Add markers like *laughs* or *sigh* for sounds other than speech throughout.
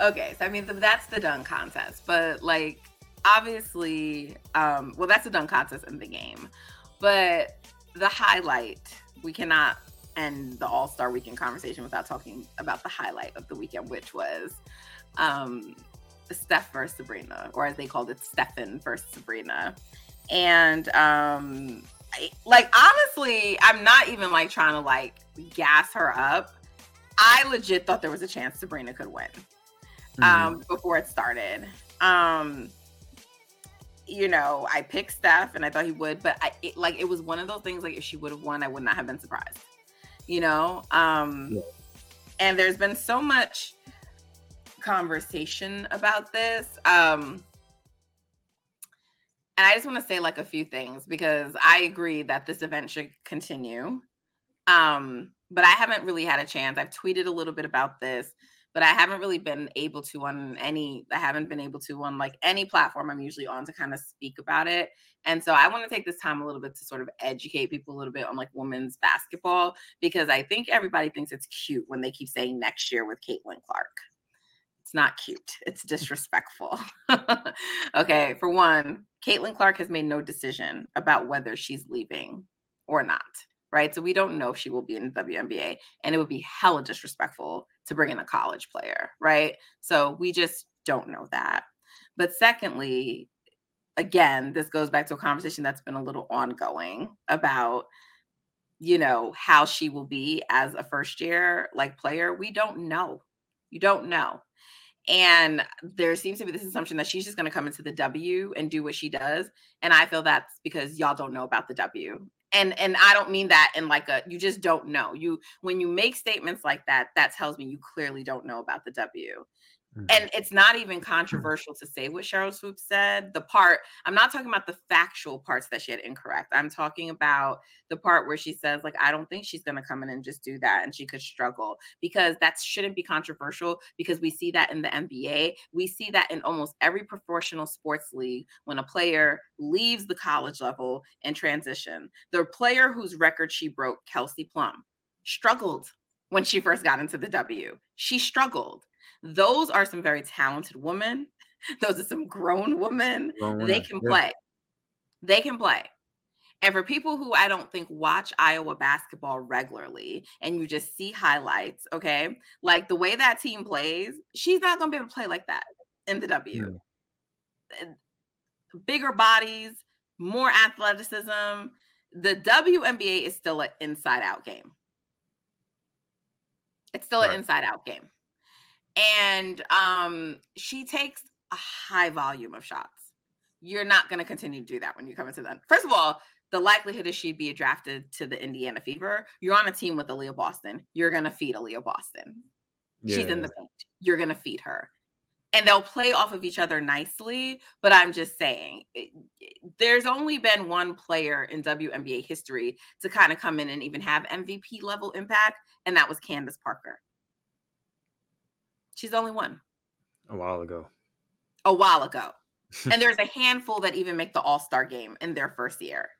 Okay, so I mean that's the dunk contest, but like obviously, um, well that's the dunk contest in the game, but the highlight we cannot end the All Star Weekend conversation without talking about the highlight of the weekend, which was um, Steph versus Sabrina, or as they called it, Stephen versus Sabrina, and um, I, like honestly, I'm not even like trying to like gas her up. I legit thought there was a chance Sabrina could win um, mm-hmm. before it started. Um, you know, I picked Steph and I thought he would, but I it, like it was one of those things like if she would have won, I would not have been surprised. You know, um, yeah. and there's been so much conversation about this. Um, and I just want to say like a few things because I agree that this event should continue. Um, but I haven't really had a chance. I've tweeted a little bit about this but I haven't really been able to on any, I haven't been able to on like any platform I'm usually on to kind of speak about it. And so I want to take this time a little bit to sort of educate people a little bit on like women's basketball because I think everybody thinks it's cute when they keep saying next year with Caitlin Clark. It's not cute. It's *laughs* disrespectful. *laughs* okay, for one, Caitlin Clark has made no decision about whether she's leaving or not right? So we don't know if she will be in the WNBA, and it would be hella disrespectful to bring in a college player, right? So we just don't know that. But secondly, again, this goes back to a conversation that's been a little ongoing about you know how she will be as a first year like player we don't know you don't know and there seems to be this assumption that she's just going to come into the W and do what she does. And I feel that's because y'all don't know about the W and and i don't mean that in like a you just don't know you when you make statements like that that tells me you clearly don't know about the w. And mm. it's not even hmm. controversial to say what Sheryl Swoopes said. The part, I'm not talking about the factual parts that she had incorrect. I'm talking about the part where she says, like, I don't think she's going to come in and just do that and she could struggle because that shouldn't be controversial because we see that in the NBA. We see that in almost every professional sports league when a player leaves the college level and transition. The player whose record she broke, Kelsey Plum, struggled when she first got into the W. She struggled those are some very talented women. *laughs* Those are some grown women. Grown they can play. Yeah. They can play. And for people who I don't think watch Iowa basketball regularly and you just see highlights, okay, like the way that team plays, she's not going to be able to play like that in the W. Yeah. Bigger bodies, more athleticism. The WNBA is still an inside out game. It's still right. an inside out game and um, she takes a high volume of shots. You're not going to continue to do that when you come into that. First of all, the likelihood is she'd be drafted to the Indiana Fever. You're on a team with Aliyah Boston. You're going to feed Aliyah Boston. Yeah. She's in the paint. You're going to feed her. And they'll play off of each other nicely. But I'm just saying, it, there's only been one player in WNBA history to kind of come in and even have MVP level impact, and that was Candace Parker. She's the only one. A while ago. A while ago. *laughs* and there's a handful that even make the All Star game in their first year.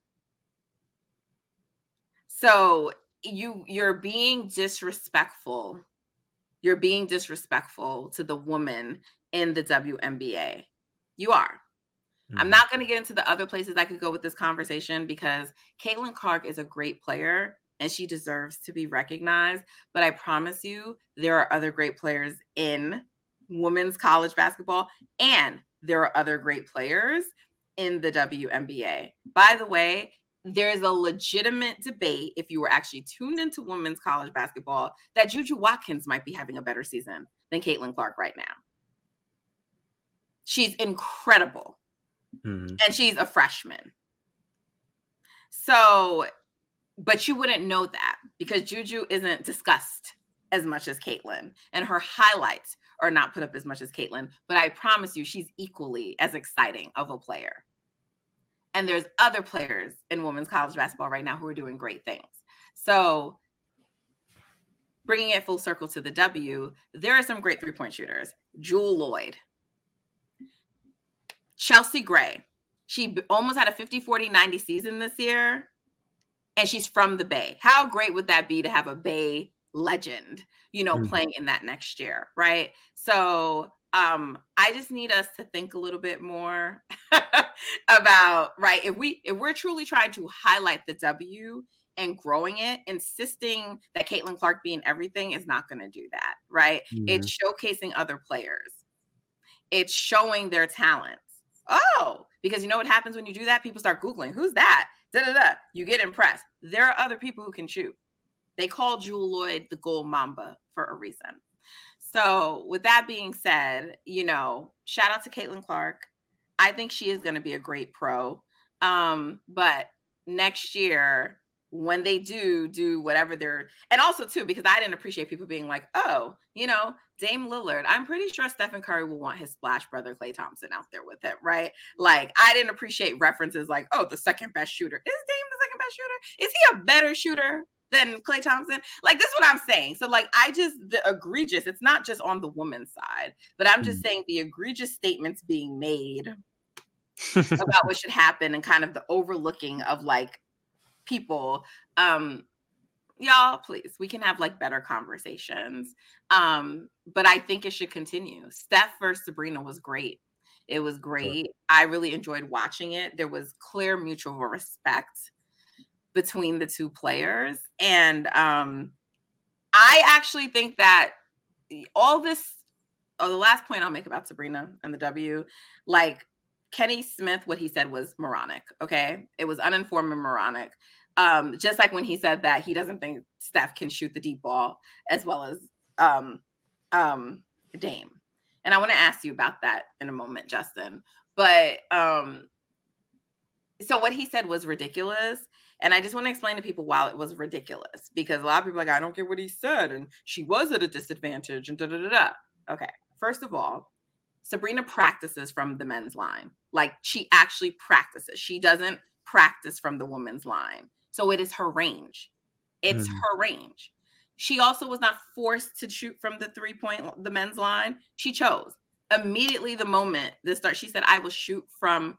So you you're being disrespectful. You're being disrespectful to the woman in the WNBA. You are. Mm-hmm. I'm not going to get into the other places I could go with this conversation because Caitlin Clark is a great player and she deserves to be recognized. But I promise you, there are other great players in women's college basketball and there are other great players in the WNBA. By the way, there's a legitimate debate if you were actually tuned into women's college basketball that Juju Watkins might be having a better season than Caitlin Clark right now. She's incredible. Mm-hmm. And she's a freshman. So, but you wouldn't know that because Juju isn't discussed as much as Caitlin, and her highlights are not put up as much as Caitlin. But I promise you, she's equally as exciting of a player. And there's other players in women's college basketball right now who are doing great things. So, bringing it full circle to the W, there are some great three point shooters. Jewell Loyd, Chelsea Gray. She almost had a 50, 40, 90 season this year, and she's from the Bay. How great would that be to have a Bay legend, you know, mm-hmm. playing in that next year, right? So um i just need us to think a little bit more *laughs* about right if we if we're truly trying to highlight the w and growing it insisting that caitlin clark being everything is not going to do that right mm-hmm. it's showcasing other players it's showing their talents oh because you know what happens when you do that people start googling who's that da, da, da. you get impressed there are other people who can shoot they call Jewell Loyd the gold mamba for a reason. So, with that being said, you know, shout out to Caitlin Clark. I think she is going to be a great pro. Um, but next year, when they do do whatever they're, and also too, because I didn't appreciate people being like, oh, you know, Dame Lillard. I'm pretty sure Stephen Curry will want his splash brother Klay Thompson out there with him, right? Like, I didn't appreciate references like, oh, the second best shooter. Is Dame the second best shooter? Is he a better shooter than Klay Thompson. Like this is what I'm saying. So like I just the egregious, it's not just on the woman's side, but I'm just mm. saying the egregious statements being made *laughs* about what should happen and kind of the overlooking of like people. Um y'all please we can have like better conversations um but i think it should continue steph versus sabrina was great it was great i really enjoyed watching it there was clear mutual respect between the two players. And um, I actually think that all this, oh, the last point I'll make about Sabrina and the W, like Kenny Smith, what he said was moronic. Okay. It was uninformed and moronic. Um, just like when he said that he doesn't think Steph can shoot the deep ball as well as um, um, Dame. And I want to ask you about that in a moment, Justin. But um, so what he said was ridiculous. And I just want to explain to people why it was ridiculous because a lot of people like, I don't get what he said. And she was at a disadvantage and da da da da. Okay. First of all, Sabrina practices from the men's line. Like she actually practices. She doesn't practice from the women's line. So it is her range. It's mm. her range. She also was not forced to shoot from the three point, the men's line. She chose immediately the moment this start. She said, I will shoot from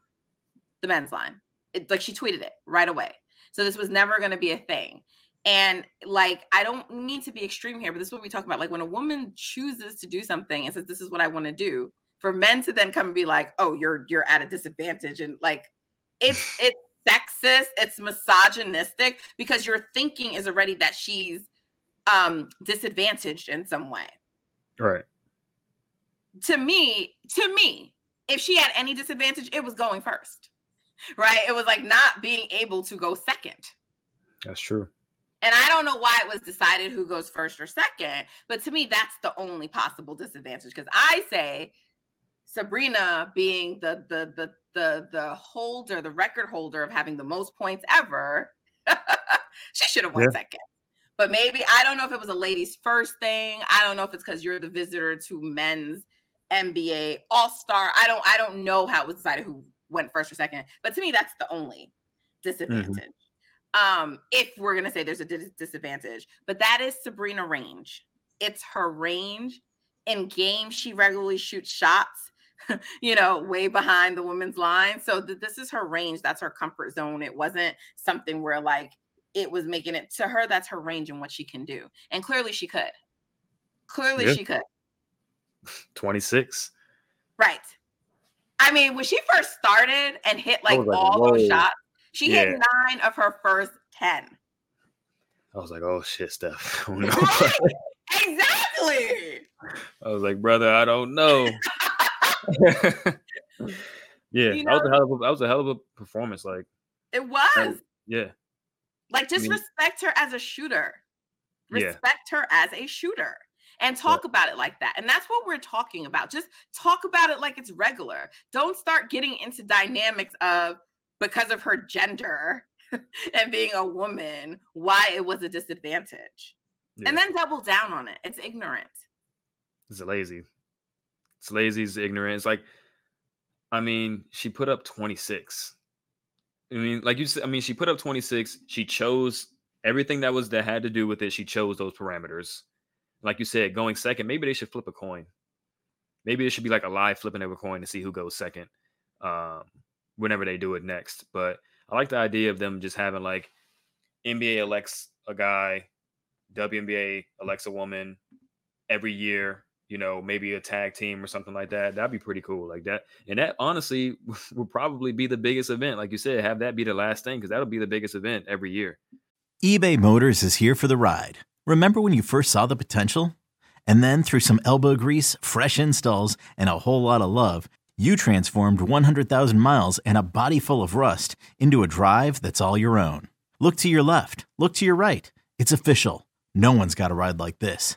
the men's line. It, like she tweeted it right away. So this was never going to be a thing. And like, I don't need to be extreme here, but this is what we talk about. Like, when a woman chooses to do something and says, "This is what I want to do," for men to then come and be like, "Oh, you're you're at a disadvantage," and like, it's *sighs* it's sexist, it's misogynistic because your thinking is already that she's um disadvantaged in some way. Right. To me, to me, if she had any disadvantage, it was going first right? It was like not being able to go second. That's true. And I don't know why it was decided who goes first or second, but to me, that's the only possible disadvantage. Because I say Sabrina being the the the the the holder, the record holder of having the most points ever, *laughs* she should have won yeah. second. But maybe I don't know if it was a ladies' first thing. I don't know if it's because you're the visitor to men's NBA All Star. I don't I don't know how it was decided who went first or second. But to me, that's the only mm-hmm. disadvantage. Mm-hmm. Um, if we're gonna say there's a dis- disadvantage, but that is Sabrina range. It's her range. In games, she regularly shoots shots, *laughs* you know, way behind the women's line. So th- this is her range. That's her comfort zone. It wasn't something where like it was making it to her. That's her range and what she can do. And clearly she could. Clearly yeah. she could. 26. Right. I mean, when she first started and hit like, like all Whoa. those shots, she yeah. hit nine of her first 10. I was like, oh shit, Steph. *laughs* *laughs* No. exactly. I was like, brother, I don't know. *laughs* Yeah, You that was a hell of a that was a hell of a performance. Like, It was. yeah, Like, just mean- respect her as a shooter. Yeah. Respect her as a shooter and talk about it like that. And that's what we're talking about. Just talk about it like it's regular. Don't start getting into dynamics of because of her gender *laughs* and being a woman, why it was a disadvantage. yeah. And then double down on it. It's ignorant. it's lazy. It's lazy. It's ignorant. It's like, I mean, she put up 26. I mean, like you said, I mean, she put up 26. She chose everything that was that had to do with it. She chose those parameters. Like you said, going second, maybe they should flip a coin. Maybe it should be like a live flipping of a coin to see who goes second. Um, whenever they do it next. But I like the idea of them just having like NBA elects a guy, WNBA elects a woman every year, you know, maybe a tag team or something like that. That'd be pretty cool. Like that. And that honestly *laughs* would probably be the biggest event. Like you said, have that be the last thing because that'll be the biggest event every year. eBay Motors is here for the ride. Remember when you first saw the potential? And then through some elbow grease, fresh installs, and a whole lot of love, you transformed 100,000 miles and a body full of rust into a drive that's all your own. Look to your left, look to your right. It's official. No one's got a ride like this.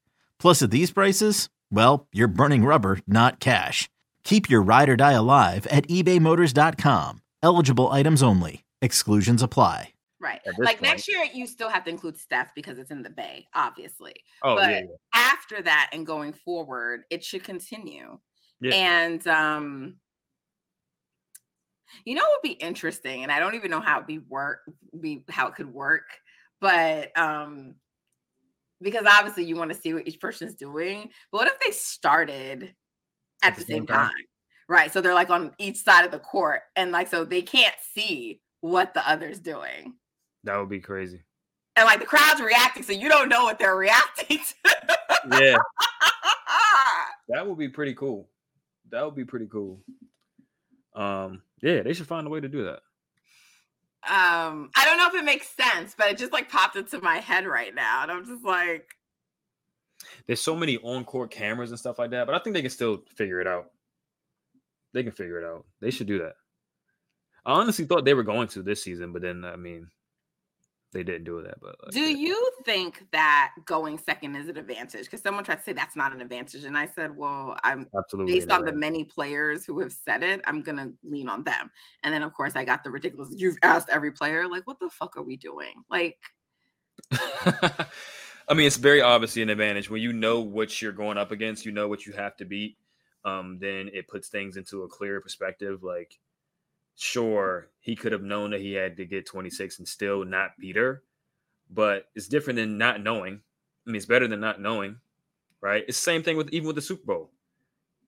Plus, at these prices, well, you're burning rubber, not cash. Keep your ride or die alive at ebaymotors.com. Eligible items only. Exclusions apply. Right. Like point- next year, you still have to include Steph because it's in the Bay, obviously. Oh, But- yeah. yeah. After that and going forward, it should continue. Yeah. And um, you know, what would be interesting, and I don't even know how it be work, be how it could work, but um, because obviously you want to see what each person's doing. But what if they started at, the, same time? Right. So they're like on each side of the court, and like so they can't see what the other's doing. That would be crazy. And like the crowd's reacting, so you don't know what they're *laughs* reacting to. Yeah. *laughs* that would be pretty cool. That would be pretty cool. Um, yeah, they should find a way to do that. Um i don't know if it makes sense but it just like popped into my head right now and i'm just like There's so many on-court cameras and stuff like that, but I think they can still figure it out. They can figure it out. They should do that. I honestly thought they were going to this season, but then I mean, they didn't do that. But like, do yeah. you think that going second is an advantage because someone tried to say that's not an advantage and i said well i'm absolutely based on the many players who have said it i'm gonna lean on them and then of course i got the ridiculous you've asked every player like what the fuck are we doing like *laughs* I mean, it's very obviously an advantage when you know what you're going up against. You know what you have to beat. Um, then it puts things into a clearer perspective. Like, sure, he could have known that he had to get 26 and still not beat her, but it's different than not knowing. I mean, it's better than not knowing, right? It's the same thing with even with the Super Bowl.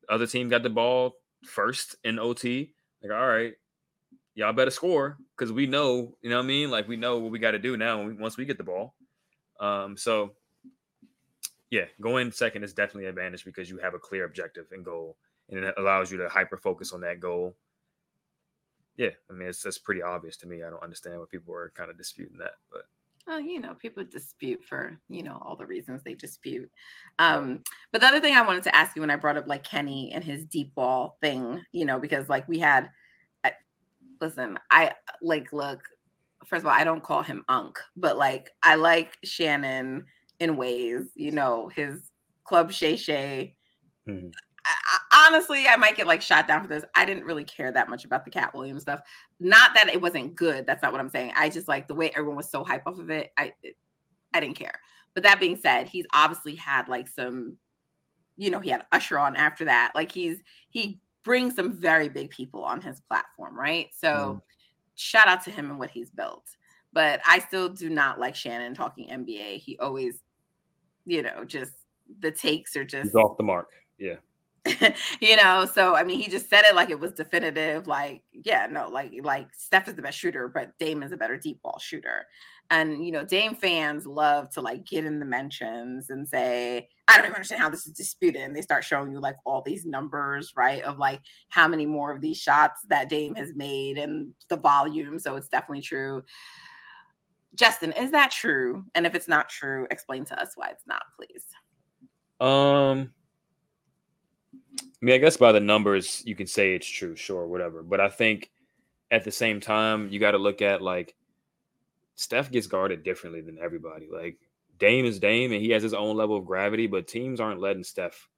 The other team got the ball first in OT. Like, all right, y'all better score because we know, you know what I mean? Like, we know what we got to do now once we get the ball. Um, so yeah, going second is definitely an advantage because you have a clear objective and goal, and it allows you to hyper focus on that goal. Yeah, I mean it's that's pretty obvious to me. I don't understand why people are kind of disputing that, but well, you know, people dispute for, you know, all the reasons they dispute. Um, but the other thing I wanted to ask you when I brought up like Kenny and his deep ball thing, you know, because like we had, I, listen, I like, look, first of all, I don't call him Unk, but like I like Shannon in ways, you know, his club Shay Shay. Mhm. I, I, honestly, I might get like shot down for this. I didn't really care that much about the Katt Williams stuff. Not that it wasn't good. That's not what I'm saying. I just like the way everyone was so hype off of it. I it, I didn't care. But that being said, he's obviously had like some, you know, he had Usher on after that. Like he's he brings some very big people on his platform, right? So mm. shout out to him and what he's built. But I still do not like Shannon talking NBA. He always, you know, just the takes are just he's off the mark. Yeah, *laughs* you know, so I mean, he just said it like it was definitive. Like, yeah, no, like like Steph is the best shooter, but Dame is a better deep ball shooter. And you know, Dame fans love to like get in the mentions and say, I don't even understand how this is disputed. And they start showing you like all these numbers, right? Of like how many more of these shots that Dame has made and the volume. So it's definitely true. Justin, is that true? And if it's not true, explain to us why it's not, please. Um, I mean, I guess by the numbers, you can say it's true, sure, whatever. But I think at the same time, you got to look at like Steph gets guarded differently than everybody. Like Dame is Dame, and he has his own level of gravity, but teams aren't letting Steph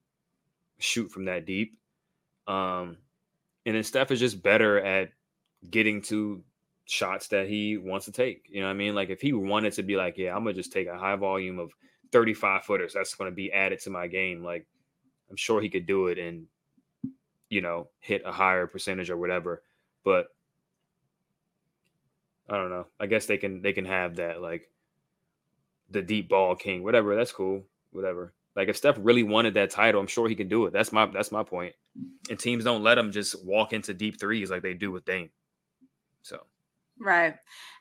shoot from that deep. Um, and then Steph is just better at getting to shots that he wants to take. You know what I mean? Like if he wanted to be like, yeah, I'm gonna just take a high volume of 35 footers, that's gonna be added to my game. Like I'm sure he could do it and you know hit a higher percentage or whatever. But I don't know. I guess they can they can have that like the deep ball king, whatever. That's cool, whatever. Like if Steph really wanted that title, I'm sure he can do it. That's my that's my point. And teams don't let him just walk into deep threes like they do with Dame. So Right.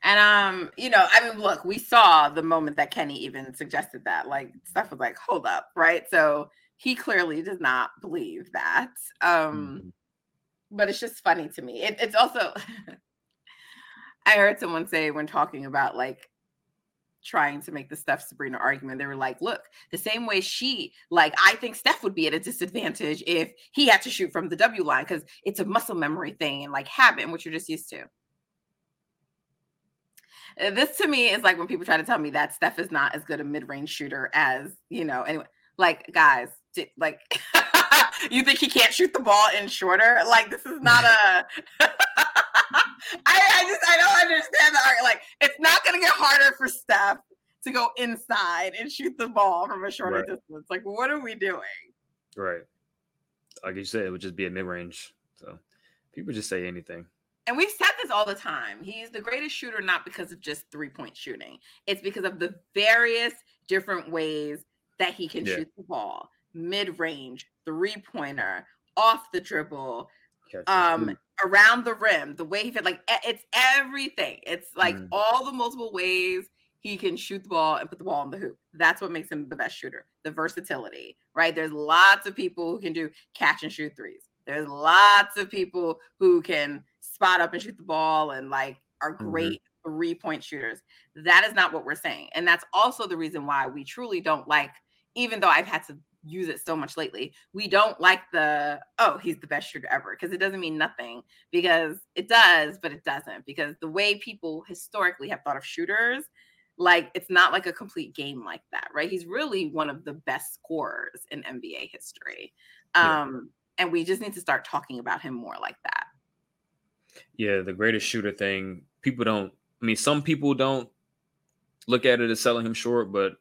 And um, you know, I mean, look, we saw the moment that Kenny even suggested that. Like Steph was like, hold up, right? So he clearly does not believe that. Um, mm-hmm. but it's just funny to me. It, it's also *laughs* I heard someone say when talking about like trying to make the Steph Sabrina argument, they were like, look, the same way she, like, I think Steph would be at a disadvantage if he had to shoot from the W line because it's a muscle memory thing and like habit, which you're just used to. Uh, this to me is like when people try to tell me that Steph is not as good a mid-range shooter as, you know, anyway, like guys, like *laughs* you think he can't shoot the ball in shorter? Like this is not a *laughs* I, I just I don't understand the art. Like it's not gonna get harder for Steph to go inside and shoot the ball from a shorter right. distance. Like what are we doing? Right. Like you said, it would just be a mid range. So people just say anything. And we've said this all the time. He's the greatest shooter not because of just three point shooting. It's because of the various different ways that he can yeah. shoot the ball mid range, three pointer, off the dribble, um, around the rim, the way he fit, like it's everything. It's like mm. all the multiple ways he can shoot the ball and put the ball in the hoop. That's what makes him the best shooter. The versatility, right? There's lots of people who can do catch and shoot threes. There's lots of people who can spot up and shoot the ball and like are mm-hmm. great mm-hmm. three point shooters. That is not what we're saying. And that's also the reason why we truly don't like, even though I've had to use it so much lately. We don't like the oh, he's the best shooter ever because it doesn't mean nothing because it does, but it doesn't because the way people historically have thought of shooters like it's not like a complete game like that, right? He's really one of the best scorers in NBA history. Um yeah. and we just need to start talking about him more like that. Yeah, the greatest shooter thing, people don't I mean some people don't look at it as selling him short, but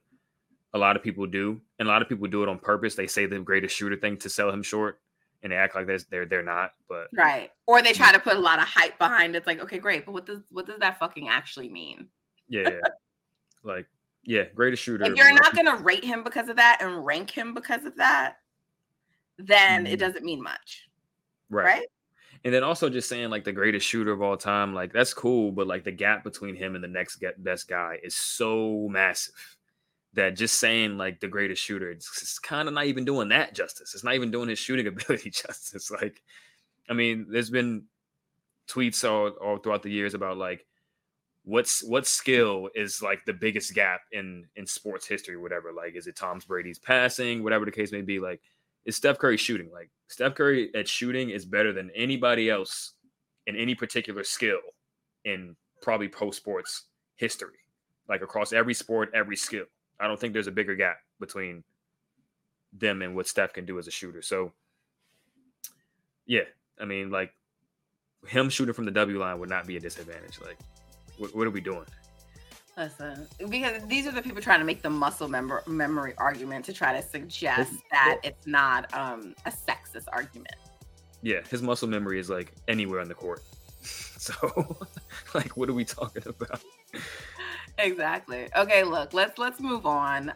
a lot of people do, and a lot of people do it on purpose. They say the greatest shooter thing to sell him short, and they act like they're they're not. But right, or they try to put a lot of hype behind it. It's like, okay, great, but what does what does that fucking actually mean? Yeah, *laughs* like yeah, greatest shooter. If you're not gonna rate him because of that and rank him because of that, then mm-hmm. it doesn't mean much, right? right? And then also just saying like the greatest shooter of all time, like that's cool, but like the gap between him and the next best guy is so massive that just saying like the greatest shooter, it's, it's kind of not even doing that justice. It's not even doing his shooting *laughs* ability justice. Like, I mean, there's been tweets all, all throughout the years about like what's what skill is like the biggest gap in in sports history, whatever. Like, is it Tom's Brady's passing, whatever the case may be? Like, is Steph Curry shooting? Like, Steph Curry at shooting is better than anybody else in any particular skill in probably pro sports history, like across every sport, every skill. I don't think there's a bigger gap between them and what Steph can do as a shooter. So, yeah, I mean, like him shooting from the W line would not be a disadvantage. Like, what, what are we doing? Listen, because these are the people trying to make the muscle member, memory argument to try to suggest that it's not um, a sexist argument. Yeah, his muscle memory is like anywhere on the court. *laughs* So, *laughs* like, what are we talking about? Exactly. Okay, look, let's let's move on.